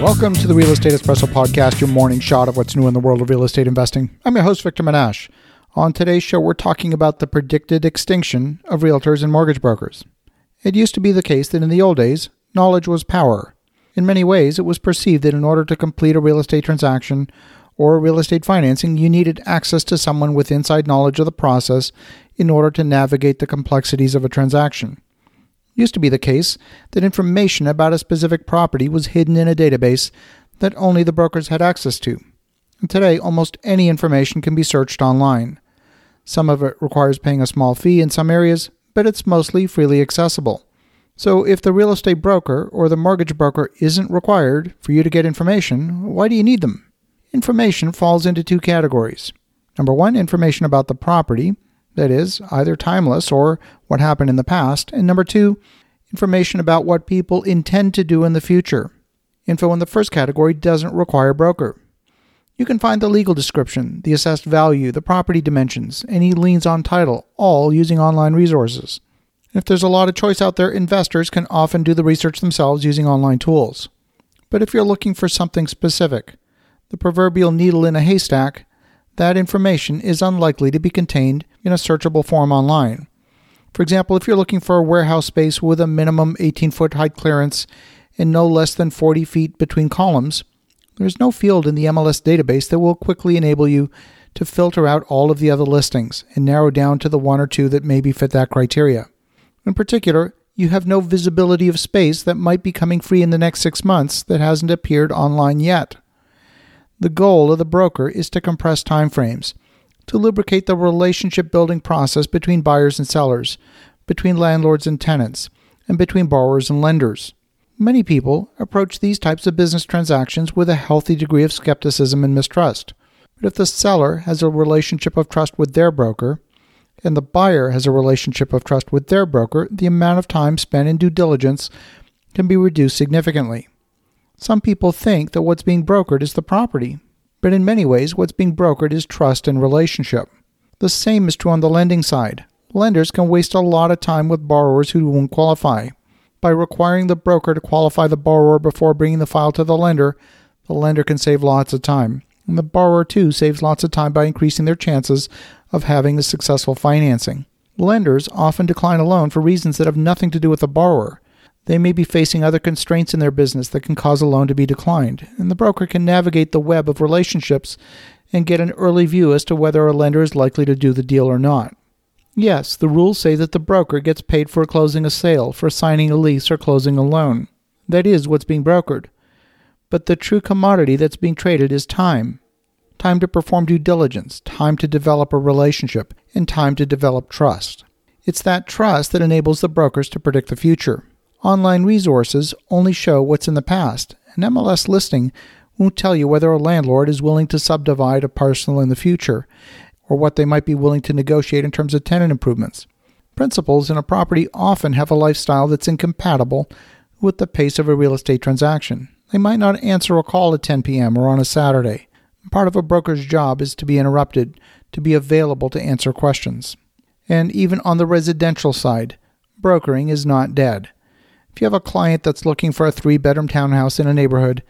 Welcome to the Real Estate Espresso Podcast, your morning shot of what's new in the world of real estate investing. I'm your host, Victor Menasce. On today's show, we're talking about the predicted extinction of realtors and mortgage brokers. It used to be the case that in the old days, knowledge was power. In many ways, it was perceived that in order to complete a real estate transaction or real estate financing, you needed access to someone with inside knowledge of the process in order to navigate the complexities of a transaction used to be the case that information about a specific property was hidden in a database that only the brokers had access to. And today, almost any information can be searched online. Some of it requires paying a small fee in some areas, but it's mostly freely accessible. So, if the real estate broker or the mortgage broker isn't required for you to get information, why do you need them? Information falls into two categories. Number one, information about the property, that is, either timeless or what happened in the past, and number two, information about what people intend to do in the future. Info in the first category doesn't require broker. You can find the legal description, the assessed value, the property dimensions, any liens on title, all using online resources. If there's a lot of choice out there, investors can often do the research themselves using online tools. But if you're looking for something specific, the proverbial needle in a haystack, that information is unlikely to be contained in a searchable form online. For example, if you're looking for a warehouse space with a minimum 18 foot height clearance and no less than 40 feet between columns, there's no field in the MLS database that will quickly enable you to filter out all of the other listings and narrow down to the one or two that maybe fit that criteria. In particular, you have no visibility of space that might be coming free in the next six months that hasn't appeared online yet. The goal of the broker is to compress timeframes, to lubricate the relationship building process between buyers and sellers, between landlords and tenants, and between borrowers and lenders. Many people approach these types of business transactions with a healthy degree of skepticism and mistrust. But if the seller has a relationship of trust with their broker, and the buyer has a relationship of trust with their broker, the amount of time spent in due diligence can be reduced significantly. Some people think that what's being brokered is the property, but in many ways, what's being brokered is trust and relationship. The same is true on the lending side. Lenders can waste a lot of time with borrowers who won't qualify. By requiring the broker to qualify the borrower before bringing the file to the lender, the lender can save lots of time. And the borrower, too, saves lots of time by increasing their chances of having a successful financing. Lenders often decline a loan for reasons that have nothing to do with the borrower. They may be facing other constraints in their business that can cause a loan to be declined, and the broker can navigate the web of relationships and get an early view as to whether a lender is likely to do the deal or not. Yes, the rules say that the broker gets paid for closing a sale, for signing a lease, or closing a loan. That is what's being brokered. But the true commodity that's being traded is time time to perform due diligence, time to develop a relationship, and time to develop trust. It's that trust that enables the brokers to predict the future. Online resources only show what's in the past. An MLS listing won't tell you whether a landlord is willing to subdivide a parcel in the future or what they might be willing to negotiate in terms of tenant improvements. Principals in a property often have a lifestyle that's incompatible with the pace of a real estate transaction. They might not answer a call at 10 p.m. or on a Saturday. Part of a broker's job is to be interrupted, to be available to answer questions. And even on the residential side, brokering is not dead. If you have a client that's looking for a three bedroom townhouse in a neighborhood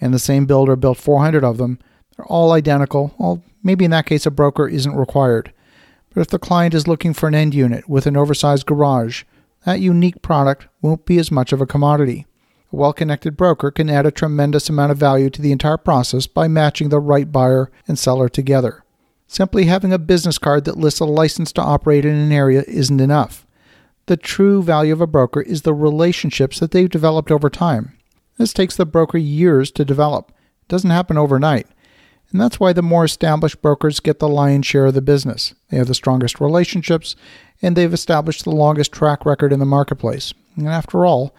and the same builder built 400 of them, they're all identical. Well, maybe in that case, a broker isn't required. But if the client is looking for an end unit with an oversized garage, that unique product won't be as much of a commodity. A well connected broker can add a tremendous amount of value to the entire process by matching the right buyer and seller together. Simply having a business card that lists a license to operate in an area isn't enough. The true value of a broker is the relationships that they've developed over time. This takes the broker years to develop. It doesn't happen overnight. And that's why the more established brokers get the lion's share of the business. They have the strongest relationships and they've established the longest track record in the marketplace. And after all,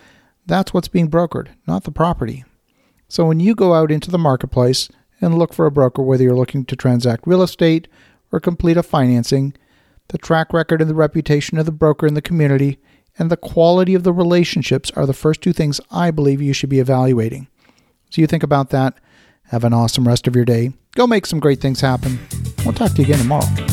that's what's being brokered, not the property. So when you go out into the marketplace and look for a broker, whether you're looking to transact real estate or complete a financing, the track record and the reputation of the broker in the community, and the quality of the relationships are the first two things I believe you should be evaluating. So you think about that. Have an awesome rest of your day. Go make some great things happen. We'll talk to you again tomorrow.